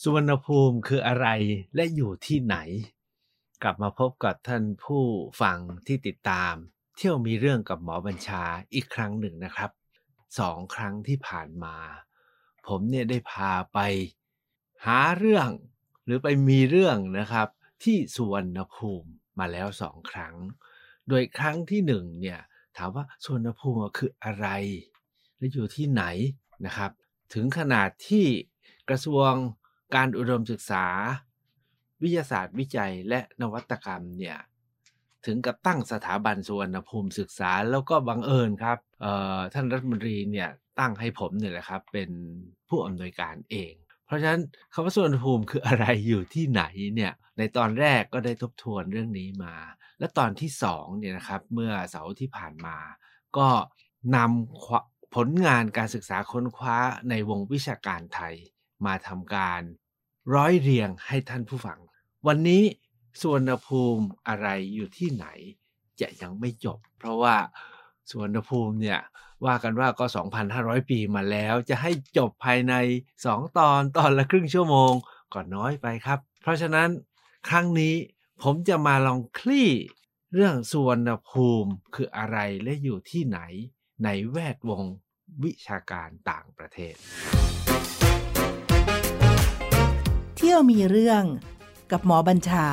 สุวรรณภูมิคืออะไรและอยู่ที่ไหน กลับมาพบกับท่านผู้ฟังที่ติดตาม เที่ยวมีเรื่องกับหมอบัญชาอีกครั้งหนึ่งนะครับสองครั้งที่ผ่านมา ผมเนี่ยได้พาไปหาเรื่อง หรือไปมีเรื่องนะครับ ที่สุวรรณภูมิมาแล้วสองครั้ง โดยครั้งที่หนึ่งเนี่ยถามว่าสุวรรณภูมิคืออะไร และอยู่ที่ไหนนะครับ ถึงขนาดที่กระทรวง การอุดมศึกษา วิทยาศาสตร์วิจัยและนวัตกรรมเนี่ยถึงกับตั้งสถาบันสุวรรณภูมิศึกษาแล้วก็บังเอิญครับท่านรัฐมนตรีเนี่ยตั้งให้ผมเนี่ยแหละครับเป็นผู้อำนวยการเอง เพราะฉะนั้นคำว่าสุวรรณภูมิคืออะไรอยู่ที่ไหนเนี่ยในตอนแรกก็ได้ทบทวนเรื่องนี้มา และตอนที่สองเนี่ยนะครับเมื่อเสาร์ที่ผ่านมา ก็นำผลงานการศึกษาค้นคว้าในวงวิชาการไทย มาทำการ ร้อยเรียงให้ท่านผู้ฟัง วันนี้สวนภูมิอะไรอยู่ที่ไหน จะยังไม่จบ เพราะว่าสวนภูมิเนี่ยว่ากันว่าก็ 2,500 ปีมาแล้ว จะให้จบภายใน 2 ตอนตอนละครึ่งชั่วโมงก็น้อยไปครับ เพราะฉะนั้นครั้งนี้ผมจะมาลองคลี่เรื่องสวนภูมิคืออะไรและอยู่ที่ไหนในแวดวงวิชาการต่างประเทศ ที่ยวมีเรื่องกับหมอบัญชา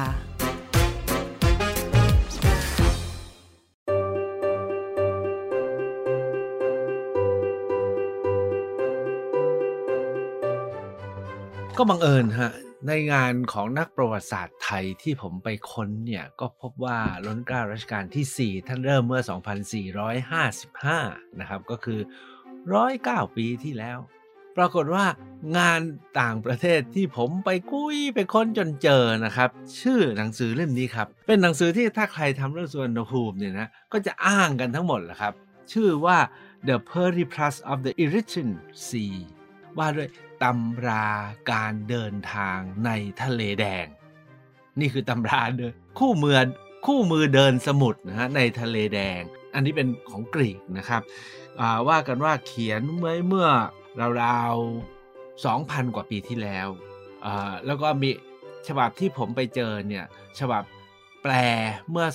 ก็บังเอิญฮะ ในงานของนักประวัติศาสตร์ไทยที่ผมไปค้นเนี่ย ก็พบว่าล้นเกล้ารัชกาลที่ 4 ท่านเริ่มเมื่อ 2455 นะครับ ก็คือ 109 ปีที่แล้ว ปรากฏว่างานต่างประเทศที่ผมไปคุยไปค้นจนเจอนะครับ ชื่อหนังสือเล่มนี้ครับ เป็นหนังสือที่ถ้าใครทำเรื่องสุวรรณภูมิเนี่ยนะก็จะอ้างกันทั้งหมดแหละครับ ชื่อว่า The Periplus of the Eritrean Sea ว่าด้วยตำราการเดินทางในทะเลแดง นี่คือตำราเดินคู่มือคู่มือเดินสมุทรนะฮะในทะเลแดง อันนี้เป็นของกรีกนะครับว่ากันว่าเขียนเมื่อเมื่อ ราวๆ2,000กว่าปีที่แล้ว แล้วก็มีฉบับที่ผมไปเจอเนี่ยฉบับแปลเมื่อ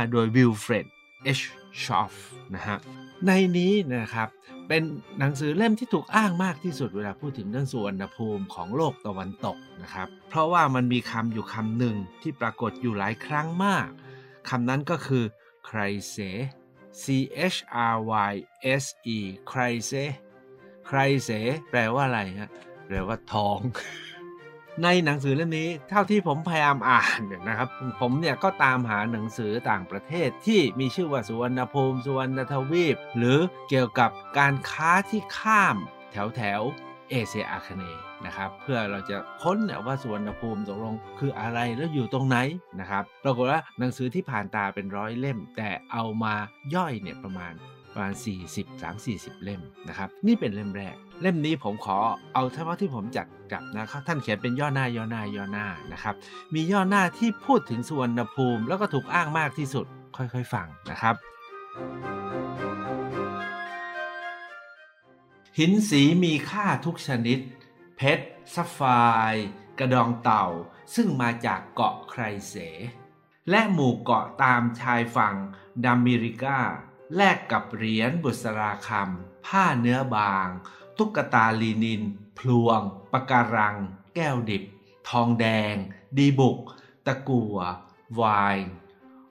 2,455 โดยวิลเฟรดเอชชอฟนะฮะในนี้นะครับเป็นหนังสือเล่มที่ถูกอ้างมากที่สุดเวลาพูดถึงเรื่องสุวรรณภูมิของโลกตะวันตกนะครับ เพราะว่ามันมีคำอยู่คำหนึ่งที่ปรากฏอยู่หลายครั้งมากคำนั้นก็คือใครเส C H R Y S E ใครเซใครเสแปลว่าอะไรฮะแปลว่าทอง ในหนังสือเล่มนี้เท่าที่ผมพยายามอ่านนะครับ ผมเนี่ยก็ตามหาหนังสือต่างประเทศที่มีชื่อว่าสุวรรณภูมิสุวรรณทวีป หรือเกี่ยวกับการค้าที่ข้ามแถวแถว เอเชียอาคเนย์นะครับเพื่อเราจะค้นเนี่ยว่าสุวรรณภูมิตกลงคืออะไรแล้วอยู่ตรงไหนนะครับปรากฏว่าหนังสือที่ผ่านตาเป็นร้อยเล่ม แต่เอามาย่อยเนี่ยประมาณประมาณ 40 3 40 เล่มนะครับนี่เป็นเล่มแรก เล่มนี้ผมขอเอาเฉพาะที่ผมจัดจับนะครับท่านเขียนเป็นย่อหน้าย่อหน้าย่อหน้านะครับมีย่อหน้าที่พูดถึงสุวรรณภูมิ แล้วก็ถูกอ้างมากที่สุดค่อยๆฟังนะครับ หินสีมีค่าทุกชนิด เพชรซัฟไฟกระดองเต่าซึ่งมาจากเกาะไครเส และหมู่เกาะตามชายฝั่งดามิริกาแลกกับเหรียญบุษราคำผ้าเนื้อบาง ตุ๊กตาลีนิน พลวง ปะการัง แก้วดิบ ทองแดง ดีบุก ตะกัววาย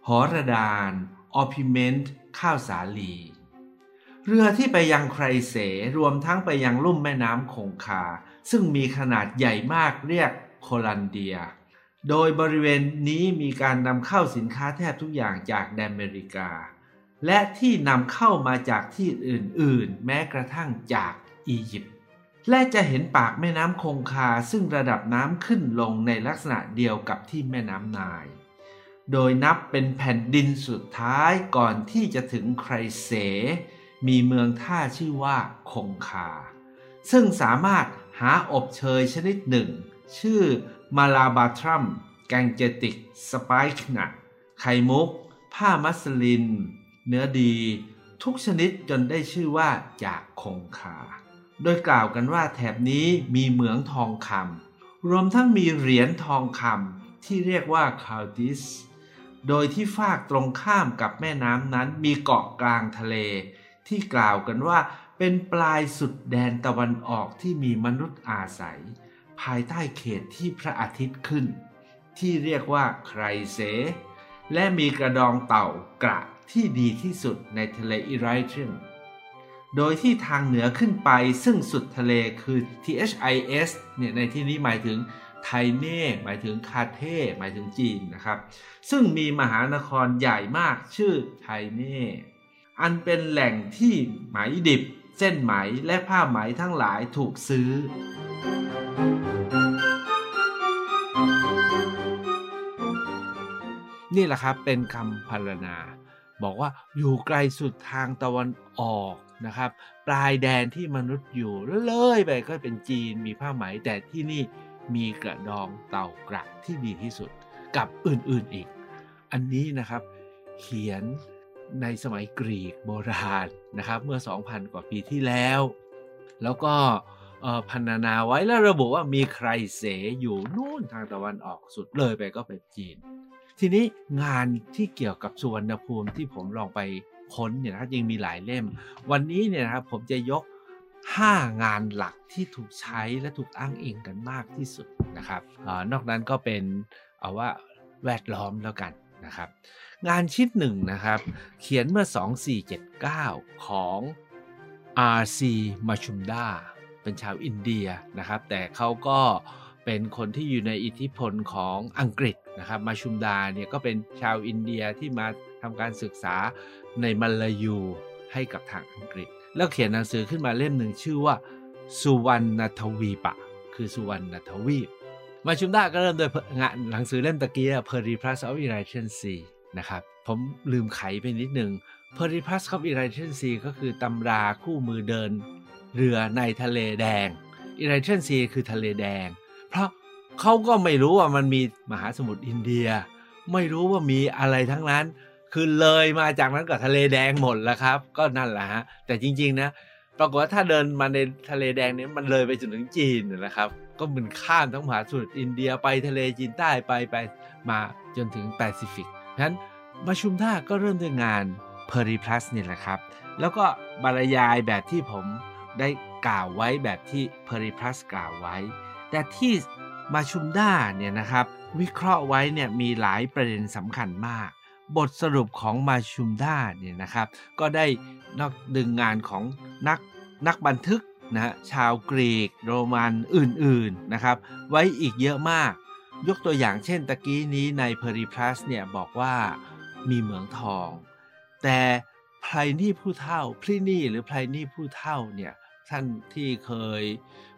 หอระดาน ออพิเมนต์ ข้าวสาลี เรือที่ไปยังไครเสรวมทั้งไปยังลุ่มแม่น้ำคงคา ซึ่งมีขนาดใหญ่มากเรียกโคลันเดีย โดยบริเวณนี้มีการนำเข้าสินค้าแทบทุกอย่างจากแอเมริกา และที่นำเข้ามาจากที่อื่นๆ แม้กระทั่งจากอียิปต์และจะเห็นปากแม่น้ำคงคาซึ่งระดับน้ำขึ้นลงในลักษณะเดียวกับที่แม่น้ำนาย โดยนับเป็นแผ่นดินสุดท้ายก่อนที่จะถึงไครเส มีเมืองท่าชื่อว่าคงคา ซึ่งสามารถหาอบเชยชนิดหนึ่ง ชื่อมาลาบาทรัม แกงเจติก สไปค์หนัทไข่มุก ผ้ามัสลิน เนื้อดี ทุกชนิดจนได้ชื่อว่าจากคงคา โดยกล่าวกันว่าแถบนี้มีเหมืองทองคำรวมทั้งมีเหรียญทองคำที่เรียกว่าคาดิส โดยที่ฟากตรงข้ามกับแม่น้ำนั้นมีเกาะกลางทะเล ที่กล่าวกันว่าเป็นปลายสุดแดนตะวันออกที่มีมนุษย์อาศัย ภายใต้เขตที่พระอาทิตย์ขึ้น ที่เรียกว่าไครเสและมีกระดองเต่ากระที่ดีที่สุดในทะเลอิไรเทนโดยที่ทางเหนือขึ้นไปซึ่งสุดทะเลคือ THIS เนี่ยในที่นี้หมายถึงไทเน่ หมายถึงคาเท่ หมายถึงจีนนะครับ ซึ่งมีมหานครใหญ่มากชื่อไทเน่ อันเป็นแหล่งที่ไหมดิบ เส้นไหมและผ้าไหมทั้งหลายถูกซื้อ นี่แหละครับเป็นคำพรรณนาบอกว่าอยู่ไกลสุดทางตะวันออกนะครับ ปลายแดนที่มนุษย์อยู่เลยไปก็เป็นจีนมีผ้าไหมแต่ที่นี่มีกระดองเต่ากระที่ดีที่สุดกับอื่นๆอีก อันนี้นะครับ เขียน ในสมัยกรีกโบราณนะครับ เมื่อ 2,000 กว่าปีที่แล้ว แล้วก็พันนาไว้แล้วระบุว่ามีใครเสอยู่นู่นทางตะวันออกสุดเลยไปก็เป็นจีน ทีนี้งานที่เกี่ยวกับสุวรรณภูมิที่ผมลองไปค้นเนี่ยนะครับยังมีหลายเล่ม วันนี้เนี่ยนะครับผมจะยก 5 งานหลักที่ถูกใช้และถูกอ้างอิงกันมากที่สุดนะครับอนอกนั้นก็เป็นเอาว่าแวดล้อมแล้วกันนะครับ งานชิ้นหนึ่งนะครับ เขียนเมื่อ 2479 ของ R.C. m a c h u m d a เป็นชาวอินเดียนะครับ แต่เขาก็เป็นคนที่อยู่ในอิทธิพลของอังกฤษนะครับ มาชุมดาเนี่ยก็เป็นชาวอินเดียที่มาทำการศึกษาในมัลายูให้กับทางอังกฤษ แล้วเขียนหนังสือขึ้นมาเล่มหนึ่งชื่อว่า สุวรรณทวีปะ คือสุวรรณทวีปมาชุมดาก็เริ่มโดยงานหนังสือเล่มตะกี้ p e r i p l u s of Irradiation Sea นะครับ ผมลืมไขไปนิดนึง p e r i p l u s of Irradiation Sea ก็คือตำราคู่มือเดิน เรือในทะเลแดง Irradiation Sea คือทะเลแดง เพราะเขาก็ไม่รู้ว่ามันมีมหาสมุทรอินเดีย ไม่รู้ว่ามีอะไรทั้งนั้น คือเลยมาจากนั้นกับทะเลแดงหมดแล้วครับ ก็นั่นแหละฮะ แต่จริง ๆ นะ ปรากฏว่าถ้าเดินมาในทะเลแดงนี้มันเลยไปจนถึงจีนนะครับ ก็มันข้ามทั้งมหาสมุทรอินเดียไปทะเลจีนใต้ไปไปมาจนถึงแปซิฟิก ฉะนั้นมาชุมท่าก็เริ่มด้วยงานเพอริพลัสนี่แหละครับ แล้วก็บรรยายแบบที่ผมได้กล่าวไว้แบบที่เพอริพลัสกล่าวไว้ แต่ที่มาชุมด้าเนี่ยนะครับวิเคราะห์ไว้เนี่ยมีหลายประเด็นสำคัญมาก บทสรุปของมาชุมด้าเนี่ยนะครับ ก็ได้นอกดึงงานของนักนักบันทึกนะชาวกรีก โรมันอื่นๆนะครับ ไว้อีกเยอะมาก ยกตัวอย่างเช่นตะกี้นี้ในเพริพลัสเนี่ยบอกว่ามีเหมืองทอง แต่ไพรนี่ผู้เท่าพลินี่หรือไพรนี่ผู้เท่าเนี่ยท่านที่เคย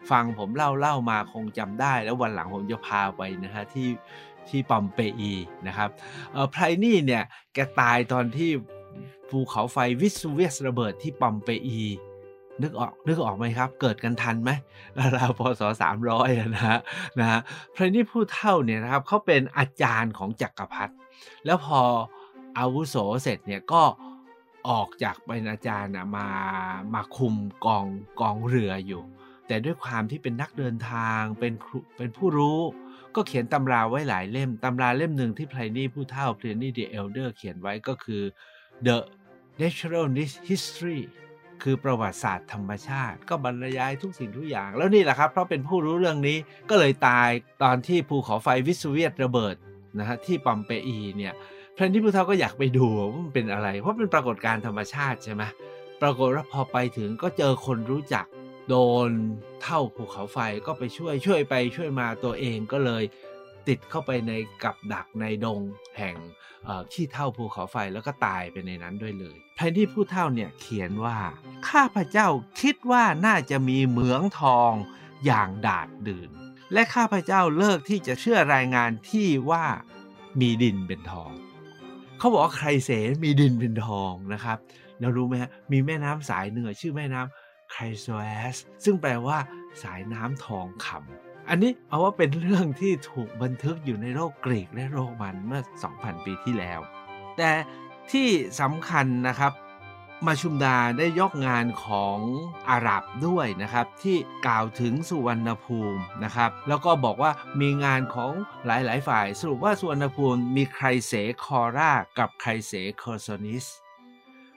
ฟังผมเล่าเล่ามาคงจำได้ แล้ววันหลังผมจะพาไปนะฮะที่ที่ปอมเปอีนะครับไพรนี่เนี่ยแกตายตอนที่ภูเขาไฟวิสูเวียสระเบิดที่ปอมเปอี นึกออกนึกออกไหมครับ เกิดกันทันไหมราวพศสามร้อยนะฮะนะฮะพระนี่ผู้เท่าเนี่ยนะครับเขาเป็นอาจารย์ของจักรพรรดิแล้วพออาวุโสเสร็จเนี่ยก็ออกจากเป็นอาจารย์นะมามาคุมกองกองเรืออยู่ แต่ด้วยความที่เป็นนักเดินทางเป็นเป็นผู้รู้ก็เขียนตำราไว้หลายเล่ม ตำราเล่มหนึ่งที่พลินีผู้เฒ่า Pliny the Elder เขียนไว้ก็คือ The Natural History คือประวัติศาสตร์ธรรมชาติ ก็บรรยายทุกสิ่งทุกอย่าง แล้วนี่แหละครับ เพราะเป็นผู้รู้เรื่องนี้ก็เลยตายตอนที่ภูเขาไฟวิสุเวียสระเบิดนะฮะที่ปอมเปอีเนี่ยพลินีผู้เฒ่าก็อยากไปดูว่ามันเป็นอะไร เพราะเป็นปรากฏการณ์ธรรมชาติใช่ไหมปรากฏว่าพอไปถึงก็เจอคนรู้จักโดนเท่าภูเขาไฟก็ไปช่วยช่วยไปช่วยมาตัวเองก็เลย ติดเข้าไปในกับดักในดงแห่งขี้เท่าภูเขาไฟแล้วก็ตายไปในนั้นด้วยเลยแผนที่ผู้เท่าเนี่ยเขียนว่า ข้าพเจ้าคิดว่าน่าจะมีเหมืองทองอย่างดาดดื่น และข้าพเจ้าเลิกที่จะเชื่อรายงานที่ว่ามีดินเป็นทอง เขาบอกว่าใครเสมีดินเป็นทองนะครับเรารู้ไหมฮะมีแม่น้ำสายเหนึ่งชื่อแม่น้ำไครโซเอสซึ่งแปลว่าสายน้ำทองคำ อันนี้เอาว่าเป็นเรื่องที่ถูกบันทึกอยู่ในโลกกรีกและโรมันเมื่อ 2,000 ปีที่แล้ว แต่ที่สำคัญนะครับ มาชุมดาได้ยกงานของอาหรับด้วยนะครับ ที่กล่าวถึงสุวรรณภูมินะครับ แล้วก็บอกว่ามีงานของหลาย ๆ ฝ่าย สรุปว่าสุวรรณภูมิมีใครเสคอร่ากับไครเสเคอร์โซนิส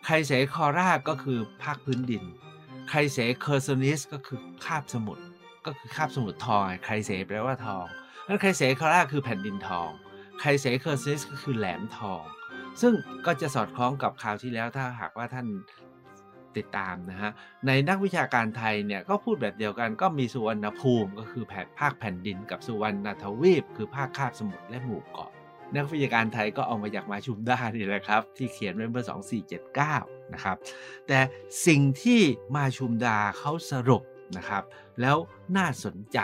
ไครเสคอร่าก็คือภาคพื้นดินไครเสเคอร์โซนิสก็คือคาบสมุทร ก็คือคาบสมุทรทองไครเสแปลว่าทองแล้วไครเสคอราคือแผ่นดินทองไครเสเคอร์โซนิสก็คือแหลมทอง ซึ่งก็จะสอดคล้องกับคราวที่แล้วถ้าหากว่าท่านติดตามนะฮะ ในนักวิชาการไทยเนี่ยก็พูดแบบเดียวกันก็มีสุวรรณภูมิก็คือแผ่นภาคแผ่นดินกับสุวรรณทวีป คือภาคคาบสมุทรและหมู่เกาะ นักวิชาการไทยก็เอามาจากมาชุมด้านี่แหละครับ ที่เขียนไว้เมื่อ 2479 นะครับ แต่สิ่งที่มาชุมดาเขาสรุป นะครับ แล้วน่าสนใจ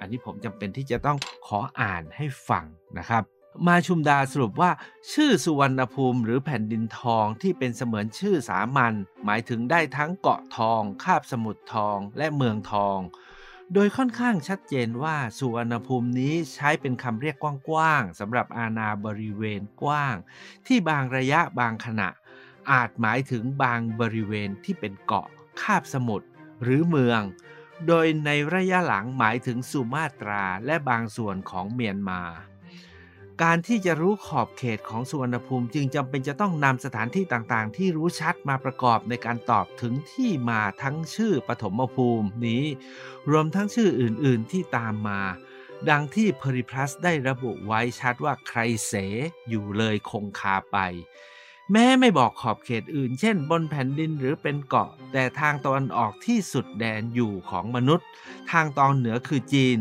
อันนี้ผมจำเป็นที่จะต้องขออ่านให้ฟังนะครับ มาชุมดาสรุปว่า ชื่อสุวรรณภูมิหรือแผ่นดินทองที่เป็นเสมือนชื่อสามัญหมายถึงได้ทั้งเกาะทอง คาบสมุทรทองและเมืองทองโดยค่อนข้างชัดเจนว่าสุวรรณภูมินี้ใช้เป็นคำเรียกกว้างๆสำหรับอาณาบริเวณกว้าง ที่บางระยะบางขณะ อาจหมายถึงบางบริเวณที่เป็นเกาะคาบสมุทร หรือเมือง โดยในระยะหลังหมายถึงสุมาตราและบางส่วนของเมียนมา การที่จะรู้ขอบเขตของสุวรรณภูมิจึงจำเป็นจะต้องนำสถานที่ต่างๆ ที่รู้ชัดมาประกอบในการตอบถึงที่มาทั้งชื่อปฐมภูมินี้ รวมทั้งชื่ออื่นๆที่ตามมาดังที่เพริพลัสได้ระบุไว้ชัดว่าใครเสอยู่เลยคงคาไป แม้ไม่บอกขอบเขตอื่น เช่น บนแผ่นดินหรือเป็นเกาะ แต่ทางตอนออกที่สุดแดนอยู่ของมนุษย์ ทางตอนเหนือคือจีน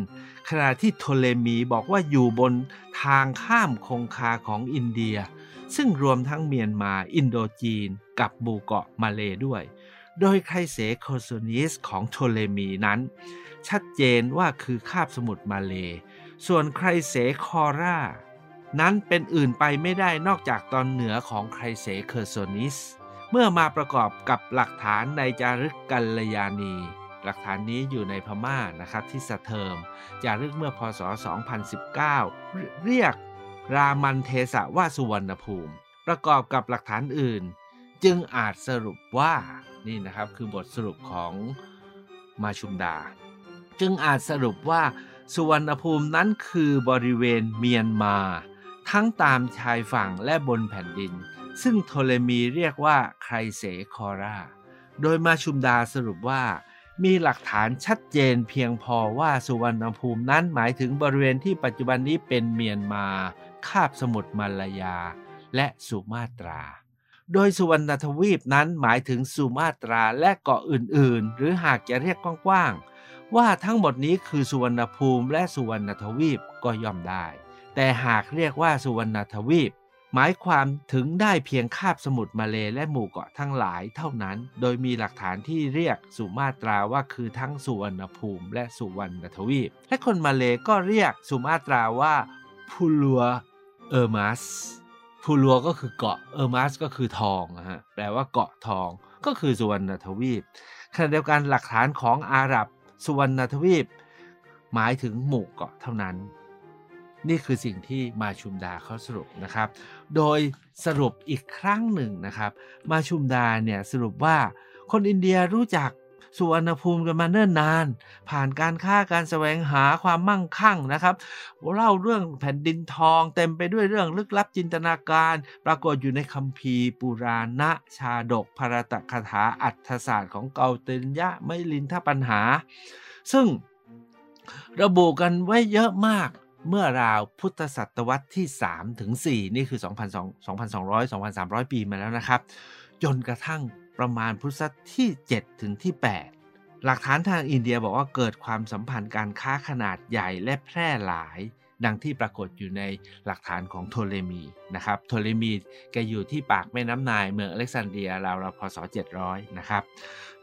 ขณะที่โทเลมีบอกว่าอยู่บนทางข้ามคงคาของอินเดีย ซึ่งรวมทั้งเมียนมาอินโดจีน กับบูเกาะมาเลด้วย โดยไครเสเคอร์โซนิสของโทเลมีนั้น ชัดเจนว่าคือคาบสมุทรมาเลย์ ส่วนไครเสคอรา นั้นเป็นอื่นไปไม่ได้นอกจากตอนเหนือของไครเสเคอร์โซนิส เมื่อมาประกอบกับหลักฐานในจารึกกัลยาณี หลักฐานนี้อยู่ในพม่านะครับที่สะเทิมจารึกเมื่อพศ 2019 เรียกรามัญเทสะว่าสุวรรณภูมิ ประกอบกับหลักฐานอื่น จึงอาจสรุปว่านี่นะครับคือบทสรุปของมาชุมดา จึงอาจสรุปว่าสุวรรณภูมินั้นคือบริเวณเมียนมา ทั้งตามชายฝั่งและบนแผ่นดิน ซึ่งโทเลมีเรียกว่าไครเสคอรา โดยมาชุมดาสรุปว่า มีหลักฐานชัดเจนเพียงพอว่าสุวรรณภูมินั้นหมายถึงบริเวณที่ปัจจุบันนี้เป็นเมียนมา คาบสมุทรมาลายา และสุมาตรา โดยสุวรรณทวีปนั้นหมายถึงสุมาตราและเกาะอื่นๆ หรือหากจะเรียกกว้างๆว่าทั้งหมดนี้คือสุวรรณภูมิและสุวรรณทวีปก็ย่อมได้ แต่หากเรียกว่าสุวรรณทวีป หมายความถึงได้เพียงคาบสมุทรมาเลและหมู่เกาะทั้งหลายเท่านั้น โดยมีหลักฐานที่เรียกสุมาตราว่าคือทั้งสุวรรณภูมิ และสุวรรณทวีป และคนมาเลก็เรียกสุมาตราว่าพูลัวเออร์มัสพูลัวก็คือเกาะเออร์มัสก็คือทองนะฮะแปลว่าเกาะทองก็คือสุวรรณทวีปขณะเดียวกันหลักฐานของอาหรับสุวรรณทวีป หมายถึงหมู่เกาะเท่านั้น นี่คือสิ่งที่มาชุมดาเขาสรุปนะครับ โดยสรุปอีกครั้งหนึ่งนะครับ มาชุมดาเนี่ยสรุปว่าคนอินเดียรู้จักสุวรรณภูมิกันมาเนิ่นนาน ผ่านการฆ่าการแสวงหาความมั่งคั่งนะครับเล่าเรื่องแผ่นดินทองเต็มไปด้วยเรื่องลึกลับจินตนาการ ปรากฏอยู่ในคัมภีร์ ปุราณะชาดกพารตคาถาอัตศาสตร์ของเกาเตนยะไมลินทปัญหา ซึ่งระบุกันไว้เยอะมาก เมื่อราวพุทธศตวรรษที่3ถึง4นี่คือ 2,200 2,300 ปีมาแล้วนะครับ จนกระทั่งประมาณพุทธศตวรรษที่ 7 ถึงที่ 8 หลักฐานทางอินเดียบอกว่าเกิดความสัมพันธ์การค้าขนาดใหญ่และแพร่หลาย ดังที่ปรากฏอยู่ในหลักฐานของโทเลมีนะครับ โทเลมีแกอยู่ที่ปากแม่น้ำนายเมืองอเล็กซานเดรียราวๆพศ 700 นะครับ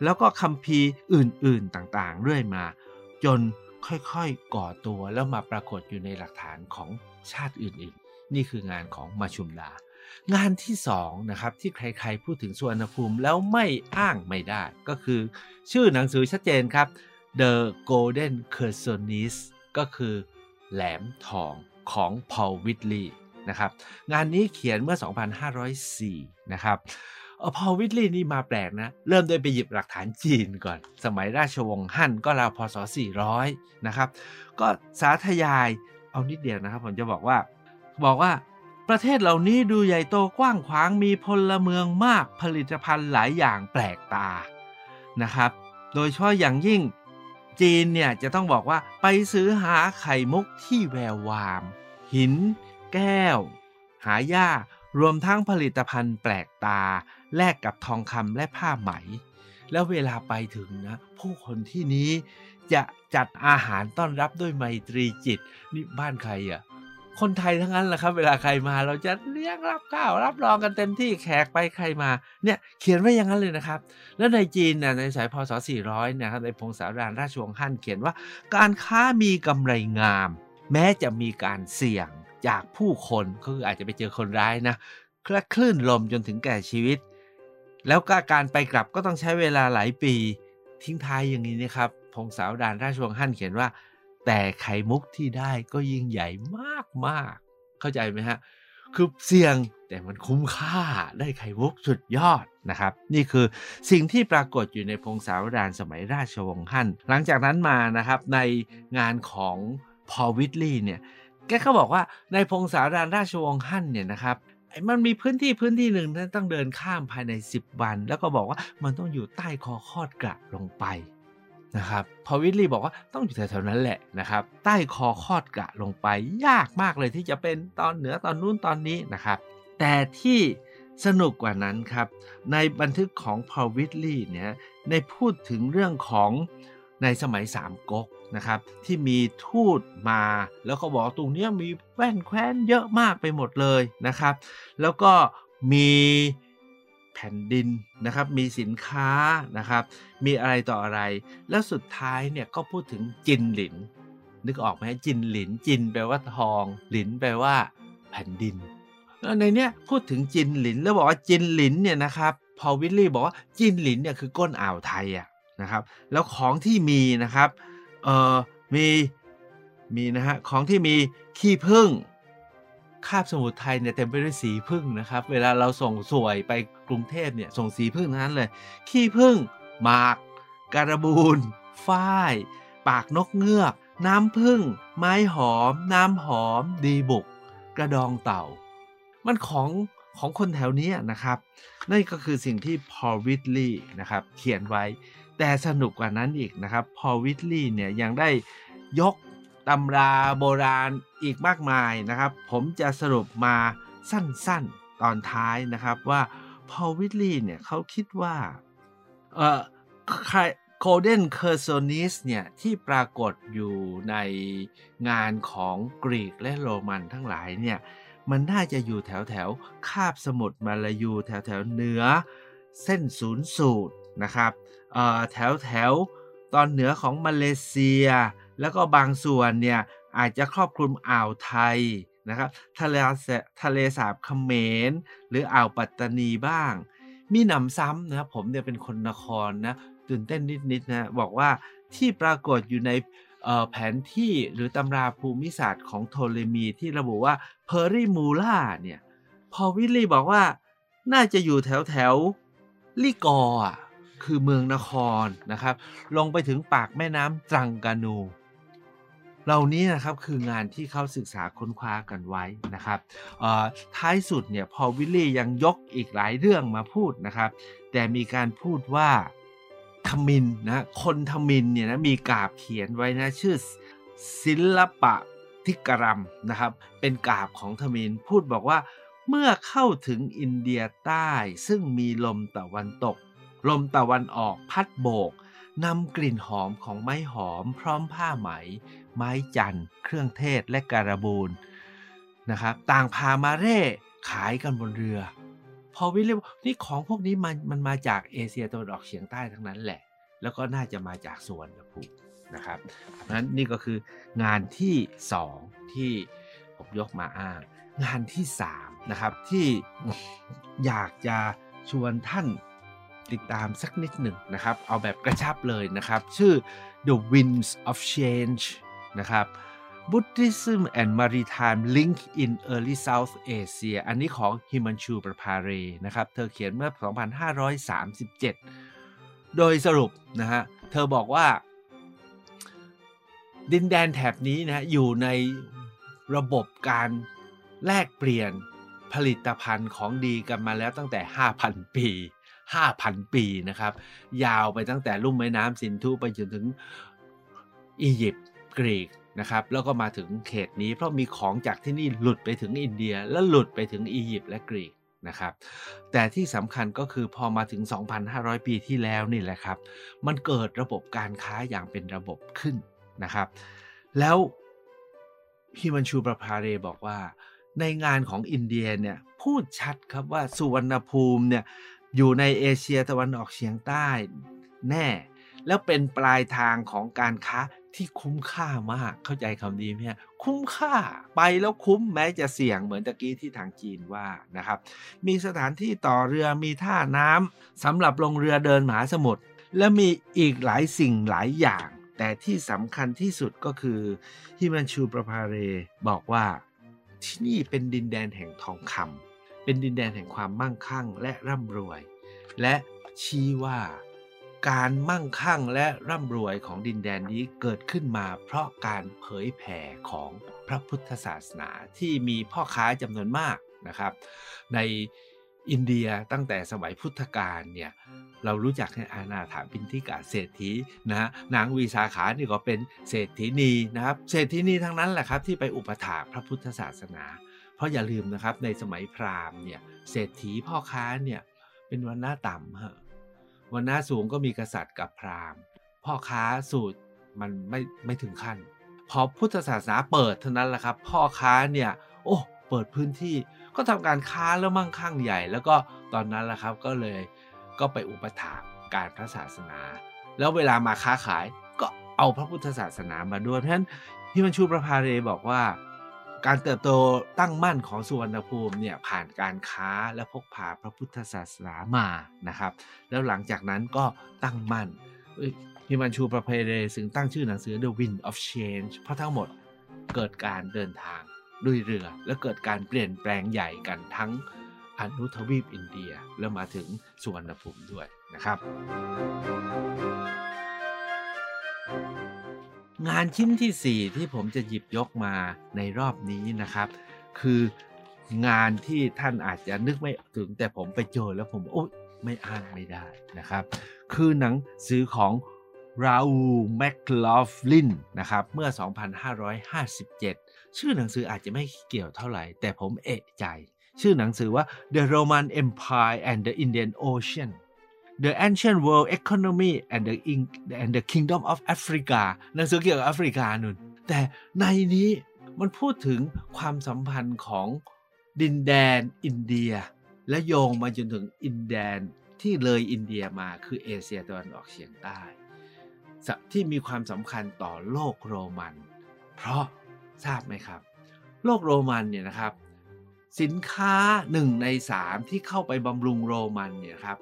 แล้วก็คัมภีร์อื่นๆต่างๆ เรื่อยมา จน ค่อยๆ ก่อตัวแล้วมาปรากฏอยู่ในหลักฐานของชาติอื่นๆ นี่คืองานของมาชุมดางานที่สองนะครับที่ใครๆพูดถึงสุวรรณภูมิแล้วไม่อ้างไม่ได้ ก็คือชื่อหนังสือชัดเจนครับ The Golden c u r s o n i s ก็คือแหลมทองของ Paul Whitley นะครับ งานนี้เขียนเมื่อ 2504 นะครับ พอวิทลีนี่มาแปลกนะ เริ่มโดยไปหยิบหลักฐานจีนก่อน สมัยราชวงศ์ฮั่นก็ราวพศ 400 นะครับ ก็สาธยายเอานิดเดียวนะครับ ผมจะบอกว่า บอกว่าประเทศเหล่านี้ดูใหญ่โตกว้างขวางมีพลเมืองมากผลิตภัณฑ์หลายอย่างแปลกตานะครับ โดยเฉพาะอย่างยิ่งจีนเนี่ยจะต้องบอกว่าไปซื้อหาไข่มุกที่แวววาม หิน แก้ว หายา รวมทั้งผลิตภัณฑ์แปลกตา แลกกับทองคำและผ้าไหม แล้วเวลาไปถึงนะ ผู้คนที่นี้จะจัดอาหารต้อนรับด้วยไมตรีจิต นี่บ้านใครอะ่ะ คนไทยทั้งนั้นแหละครับ เวลาใครมาเราจะเลี้ยงรับข้าวรับรองกันเต็มที่แขกไปใครมาเนี่ยเขียนไว้อย่างนั้นเลยนะครับ แล้วในจีนเนี่ยในสายพศ 400 นะครับในพงศาวดารราชวงศ์ฮั่นเขียนว่า การค้ามีกำไรงาม แม้จะมีการเสี่ยง จากผู้คนก็คืออาจจะไปเจอคนร้ายนะคลคลื่นลมจนถึงแก่ชีวิต แล้วก็การไปกลับก็ต้องใช้เวลาหลายปี ทิ้งท้ายอย่างนี้นะครับพงศาวดารราชวงศ์ฮั่นเขียนว่า แต่ไข่มุกที่ได้ก็ยิ่งใหญ่มากมากเข้าใจไหมฮะคือเสี่ยงแต่มันคุ้มค่าได้ไข่มุกสุดยอดนะครับ นี่คือสิ่งที่ปรากฏอยู่ในพงศาวดารสมัยราชวงศ์ฮั่นหลังจากนั้นมานะครับในงานของพอวิทลีย์เนี่ย แกก็บอกว่าในพงศาวดารราชวงศ์ฮั่นเนี่ยนะครับมันมีพื้นที่พื้นที่หนึ่งที่ต้องเดินข้ามภายใน 10 วัน แล้วก็บอกว่ามันต้องอยู่ใต้คอคอดกระลงไปนะครับพอวิลลี่บอกว่าต้องอยู่แถวๆนั้นแหละนะครับใต้คอคอดกระลงไป ยากมากเลยที่จะเป็นตอนเหนือตอนนู้นตอนนี้นะครับ แต่ที่สนุกกว่านั้นครับ ในบันทึกของพอวิลลี่เนี่ยในพูดถึงเรื่องของในสมัยสามก๊ก นะครับที่มีทูตมาแล้วก็บอกตรงนี้มีแว่นแคว้นเยอะมากไปหมดเลยนะครับ แล้วก็มีแผ่นดินนะครับมีสินค้านะครับมีอะไรต่ออะไร แล้วสุดท้ายเนี่ยก็พูดถึงจินหลิน นึกออกไหมจินหลินจินแปลว่าทอง หลินแปลว่าแผ่นดินแล้วในเนี้ยพูดถึงจินหลินแล้วบอกว่าจินหลินเนี่ยนะครับพอวิลลี่บอกว่าจินหลินเนี่ยคือก้นอ่าวไทยอะนะครับแล้วของที่มีนะครับ เอ่อมีมีนะฮะของที่มีขี้ผึ้งคาบสมุทรไทยเนี่ยเต็มไปด้วยสีผึ้งนะครับ เวลาเราส่งสวยไปกรุงเทพเนี่ยส่งสีผึ้งนั้นเลย ขี้ผึ้งหมาก การบูนฝ้าย ปากนกเงือก น้ำผึ้งไม้หอม น้ำหอม ดีบุก กระดองเต่า มันของของคนแถวนี้นะครับ นั่นก็คือสิ่งที่พอวิทลีนะครับ เขียนไว้ แต่สนุกกว่านั้นอีกนะครับ พอวิทลีย์เนี่ยยังได้ยกตำราโบราณอีกมากมายนะครับ ผมจะสรุปมาสั้นๆตอนท้ายนะครับว่าพอวิทลีย์เนี่ยเขาคิดว่าเออโคเดนเคอร์โซนิสเนี่ยที่ปรากฏอยู่ในงานของกรีกและโรมันทั้งหลายเนี่ยมันน่าจะอยู่แถวแถวคาบสมุทรมาลายูแถวแถวเหนือเส้นศูนย์สูตรนะครับ แถวแถวตอนเหนือของมาเลเซีย แล้วก็บางส่วนเนี่ยอาจจะครอบคลุมอ่าวไทยนะครับทะเลทะเลสาบเขมร หรืออ่าวปัตตานีบ้าง มีหนำซ้ำนะครับผมเนี่ยเป็นคนนครนะตื่นเต้นนิดๆนะบอกว่าที่ปรากฏอยู่ในแผนที่หรือตำราภูมิศาสตร์ของโทเลมีที่ระบุว่าเพอริมูล่าเนี่ยพอวิลลี่บอกว่าน่าจะอยู่แถวแถวลิกออะ คือเมืองนครนะครับ ลงไปถึงปากแม่น้ำตรังกานู เหล่านี้นะครับคืองานที่เขาศึกษาค้นคว้ากันไว้นะครับท้ายสุดเนี่ยพอวิลลี่ยังยกอีกหลายเรื่องมาพูดนะครับ แต่มีการพูดว่าทมินนะคนทมินเนี่ยนะมีกาบเขียนไว้นะชื่อศิลปะทิกรัมนะครับ เป็นกาบของทมินพูดบอกว่าเมื่อเข้าถึงอินเดียใต้ซึ่งมีลมตะวันตก ลมตะวันออกพัดโบกนำกลิ่นหอมของไม้หอม พร้อมผ้าไหม ไม้จันเครื่องเทศและการบูนนะครับ ต่างพามาเร่ขายกันบนเรือ พอวิลเลียมนี่ของพวกนี้มันมันมาจากเอเชียตะวันออกเฉียงใต้ทั้งนั้นแหละ แล้วก็น่าจะมาจากสวนภูมินะครับนั้นนี่ก็คืองานที่ 2 ที่ผมยกมาอ้าง งานที่3นะครับที่อยากจะชวนท่าน ติดตามสักนิดหนึ่งนะครับ เอาแบบกระชับเลยนะครับ ชื่อ The Winds of Change นะครับ Buddhism and Maritime Link in Early South Asia อันนี้ของฮิมันชูประภาเรนะครับ เธอเขียนเมื่อ 2537 โดยสรุปนะฮะ เธอบอกว่า ดินแดนแถบนี้นะอยู่ในระบบการแลกเปลี่ยนผลิตภัณฑ์ของดีกันมาแล้วตั้งแต่ 5,000 ปี 5,000 ปีนะครับ ยาวไปตั้งแต่ลุ่มแม่น้ำสินธุไปจนถึงอียิปต์กรีกนะครับ แล้วก็มาถึงเขตนี้เพราะมีของจากที่นี่หลุดไปถึงอินเดีย แล้วหลุดไปถึงอียิปต์และกรีกนะครับแต่ที่สำคัญก็คือพอมาถึง 2,500 ปีที่แล้วนี่แหละครับ มันเกิดระบบการค้าอย่างเป็นระบบขึ้นนะครับ แล้วฮิมันชูประภาเรบอกว่า ในงานของอินเดียเนี่ยพูดชัดครับว่าสุวรรณภูมิเนี่ย อยู่ในเอเชียตะวันออกเฉียงใต้แน่ แล้วเป็นปลายทางของการค้าที่คุ้มค่ามากเข้าใจคำนี้ไหมคุ้มค่าไปแล้วคุ้มแม้จะเสี่ยงเหมือนตะกี้ที่ทางจีนว่านะครับ มีสถานที่ต่อเรือมีท่าน้ำสำหรับลงเรือเดินมหาสมุทรและมีอีกหลายสิ่งหลายอย่าง แต่ที่สำคัญที่สุดก็คือฮิมันชูประภาเรบอกว่าที่นี่เป็นดินแดนแห่งทองคำ เป็นดินแดนแห่งความมั่งคั่งและร่ำรวย และชี้ว่า การมั่งคั่งและร่ำรวยของดินแดนนี้เกิดขึ้นมาเพราะการเผยแผ่ของพระพุทธศาสนาที่มีพ่อค้าจำนวนมากนะครับ ในอินเดียตั้งแต่สมัยพุทธกาลเนี่ยเรารู้จักในอาณาถาพินทิกาเศรษฐีนะฮะนางวีสาขานี่ก็เป็นเศรษฐีนีนะครับเศรษฐีนีทั้งนั้นแหละครับที่ไปอุปถากพระพุทธศาสนา เพราะอย่าลืมนะครับในสมัยพราหมณ์เนี่ยเศรษฐีพ่อค้าเนี่ยเป็นวันหน้าต่ำฮะวันหน้าสูงก็มีกษัตริย์กับพราหมณ์ พ่อค้าสูตรมันไม่ไม่ถึงขั้น พอพุทธศาสนาเปิดเท่านั้นแหละครับ พ่อค้าเนี่ยโอ้เปิดพื้นที่ก็ทำการค้าแล้วมั่งคั่งใหญ่ แล้วก็ตอนนั้นแหละครับก็เลยก็ไปอุปถากการพระศาสนา แล้วเวลามาค้าขายก็เอาพระพุทธศาสนามาด้วยเพราะฉะนั้นฮิมันชูประภาเรบอกว่า การเติบโตตั้งมั่นของสุวรรณภูมิเนี่ยผ่านการค้าและพกพาพระพุทธศาสนามานะครับ แล้วหลังจากนั้นก็ตั้งมั่นฮิมันชูประภาเรซึ่งตั้งชื่อหนังสือ The Wind of Change เพราะทั้งหมดเกิดการเดินทางด้วยเรือ และเกิดการเปลี่ยนแปลงใหญ่กันทั้งอนุทวีปอินเดีย แล้วมาถึงสุวรรณภูมิด้วยนะครับ งานชิ้นที่ 4 ที่ผมจะหยิบยกมาในรอบนี้นะครับ คืองานที่ท่านอาจจะนึกไม่ถึงแต่ผมไปเจอแล้วผมโอ๊ยไม่อ่านไม่ได้นะครับ คือหนังสือของราอูแมคลอฟลินนะครับ เมื่อ 2557 ชื่อหนังสืออาจจะไม่เกี่ยวเท่าไหร่ แต่ผมเอะใจ ชื่อหนังสือว่า The Roman Empire and the Indian Ocean The Ancient World Economy and the and the Kingdom of Africa หนังสือเกี่ยวกับแอฟริกานุนแต่ในนี้มันพูดถึงความสัมพันธ์ของดินแดนอินเดีย และโยงมาจนถึงอินแดนที่เลยอินเดียมาคือเอเชียตะวันออกเฉียงใต้ ที่มีความสำคัญต่อโลกโรมัน เพราะทราบไหมครับ โลกโรมันเนี่ยนะครับ สินค้าหนึ่งในสามที่เข้าไปบำรุงโรมันเนี่ยครับ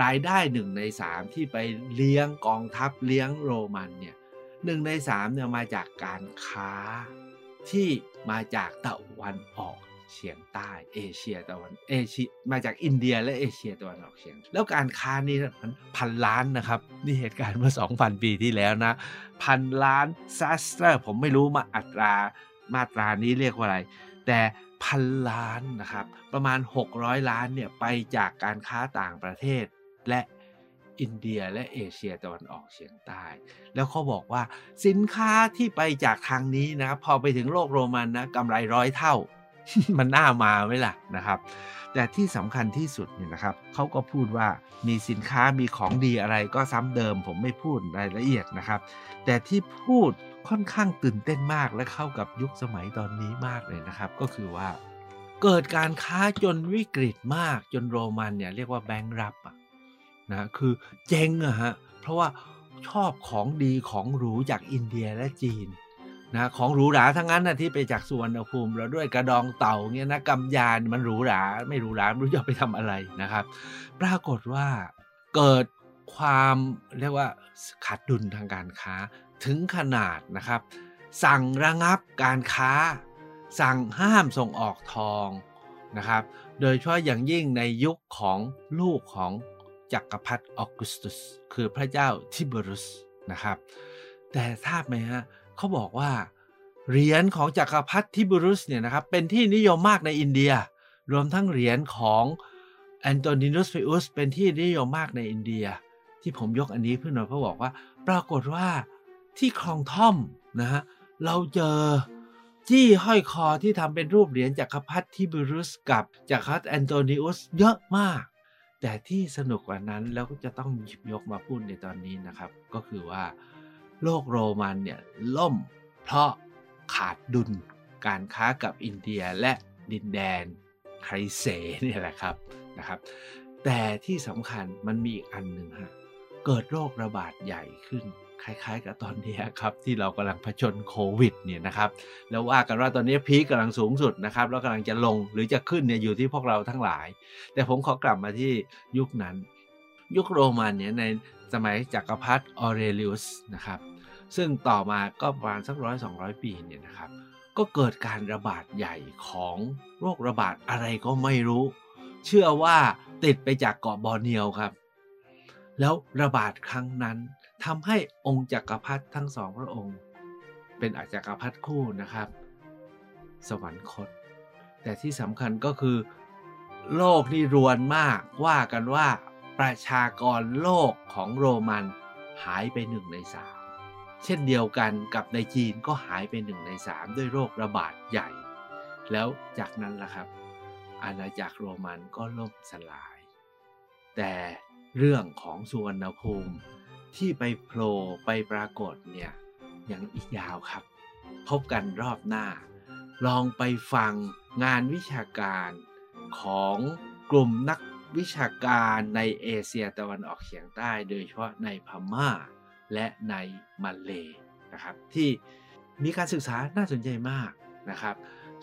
รายได้หนึ่งในสามที่ไปเลี้ยงกองทัพเลี้ยงโรมันเนี่ยหนึ่งในสามเนี่ยมาจากการค้าที่มาจากตะวันออกเฉียงใต้เอเชียตะวันเอเชียมาจากอินเดียและเอเชียตะวันออกเฉียง แล้วการค้านี่มันพันล้านนะครับ นี่เหตุการณ์เมื่อ 2,000 ปีที่แล้วนะ พันล้านซัสเตอร์ผมไม่รู้มาอัตรามาตรานี้เรียกว่าอะไร แต่พันล้านนะครับ ประมาณ 600 ล้านเนี่ยไปจากการค้าต่างประเทศ และอินเดียและเอเชียตะวันออกเฉียงใต้ แล้วเขาบอกว่าสินค้าที่ไปจากทางนี้นะครับพอไปถึงโลกโรมันนะกำไรร้อยเท่า มันน่ามาไหมล่ะนะครับ แต่ที่สำคัญที่สุดเนี่ยนะครับเขาก็พูดว่ามีสินค้ามีของดีอะไรก็ซ้ำเดิม ผมไม่พูดรายละเอียดนะครับ แต่ที่พูดค่อนข้างตื่นเต้นมากและเข้ากับยุคสมัยตอนนี้มากเลยนะครับ ก็คือว่า เกิดการค้าจนวิกฤตมากจนโรมันเนี่ยเรียกว่าแบงค์รับอะ นะคือเจ๊งอะฮะเพราะว่าชอบของดีของหรูจากอินเดียและจีนนะของหรูหราทั้งนั้นนะที่ไปจากสุวรรณภูมิเราด้วยกระดองเต่าเงี้ยนะกำยานมันหรูหราไม่หรูหราไม่รู้จะไปทำอะไรนะครับ ปรากฏว่าเกิดความเรียกว่าขาดดุลทางการค้าถึงขนาดนะครับ สั่งระงับการค้า สั่งห้ามส่งออกทองนะครับ โดยเฉพาะอย่างยิ่งในยุคของลูกของ จักรพรรดิออกุสตุส คือพระเจ้าทิเบรุสนะครับ แต่ทราบไหมฮะเขาบอกว่าเหรียญของจักรพรรดิทิเบรุสเนี่ยนะครับเป็นที่นิยมมากในอินเดีย รวมทั้งเหรียญของแอนโตนินุสเฟอุสเป็นที่นิยมมากในอินเดีย ที่ผมยกอันนี้เพื่อนเราเพราะบอกว่า ปรากฏว่าที่คลองท่อมนะฮะเราเจอจี้ห้อยคอที่ทำเป็นรูปเหรียญจักรพรรดิทิเบรุสกับจักรพรรดิแอนโตนิอุสเยอะมาก แต่ที่สนุกกว่านั้นแล้วก็จะต้องหยิบยกมาพูดในตอนนี้นะครับ ก็คือว่าโลกโรมันเนี่ยล่มเพราะขาดดุลการค้ากับอินเดียและดินแดนไครเซเนี่ยแหละครับนะครับ แต่ที่สำคัญมันมีอีกอันหนึ่งฮะ เกิดโรคระบาดใหญ่ขึ้น คล้ายๆ กับตอนนี้ครับที่เรากำลังผจญโควิดเนี่ยนะครับแล้วว่ากันว่าตอนนี้พีคกำลังสูงสุดนะครับแล้วกำลังจะลงหรือจะขึ้นเนี่ยอยู่ที่พวกเราทั้งหลาย แต่ผมขอกลับมาที่ยุคนั้น ยุคโรมันเนี่ยในสมัยจักรพรรดิออเรเลิอุสนะครับซึ่งต่อมาก็ประมาณสักร้อยสองร้อยปีเนี่ยนะครับก็เกิดการระบาดใหญ่ของโรคระบาดอะไรก็ไม่รู้ เชื่อว่าติดไปจากเกาะบอร์เนียวครับ แล้วระบาดครั้งนั้นทำให้องค์จักรพรรดิทั้งสองพระองค์ เป็นอาจักรพรรดิคู่นะครับ สวรรคต แต่ที่สำคัญก็คือ โลกนี่รวนมากว่ากันว่าประชากรโลกของโรมันหายไปหนึ่งในสามเช่นเดียวกันกับในจีนก็หายไปหนึ่งในสามด้วยโรคระบาดใหญ่ แล้วจากนั้นล่ะครับ อาณาจักรโรมันก็ล่มสลาย แต่ เรื่องของสุวรรณภูมิ ที่ไปโผล่ไปปรากฏเนี่ยยังอีกยาวครับ พบกันรอบหน้า ลองไปฟังงานวิชาการของกลุ่มนักวิชาการในเอเชียตะวันออกเฉียงใต้ โดยเฉพาะในพม่าและในมาเลนะครับ ที่มีการศึกษาน่าสนใจมากนะครับ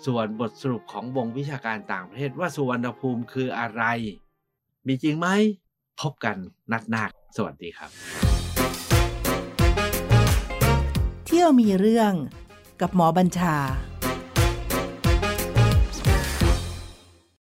ส่วนบทสรุปของวงวิชาการต่างประเทศว่าสุวรรณภูมิคืออะไร มีจริงไหม พบกันนัดหน้าสวัสดีครับ เที่ยวมีเรื่องกับหมอบัญชา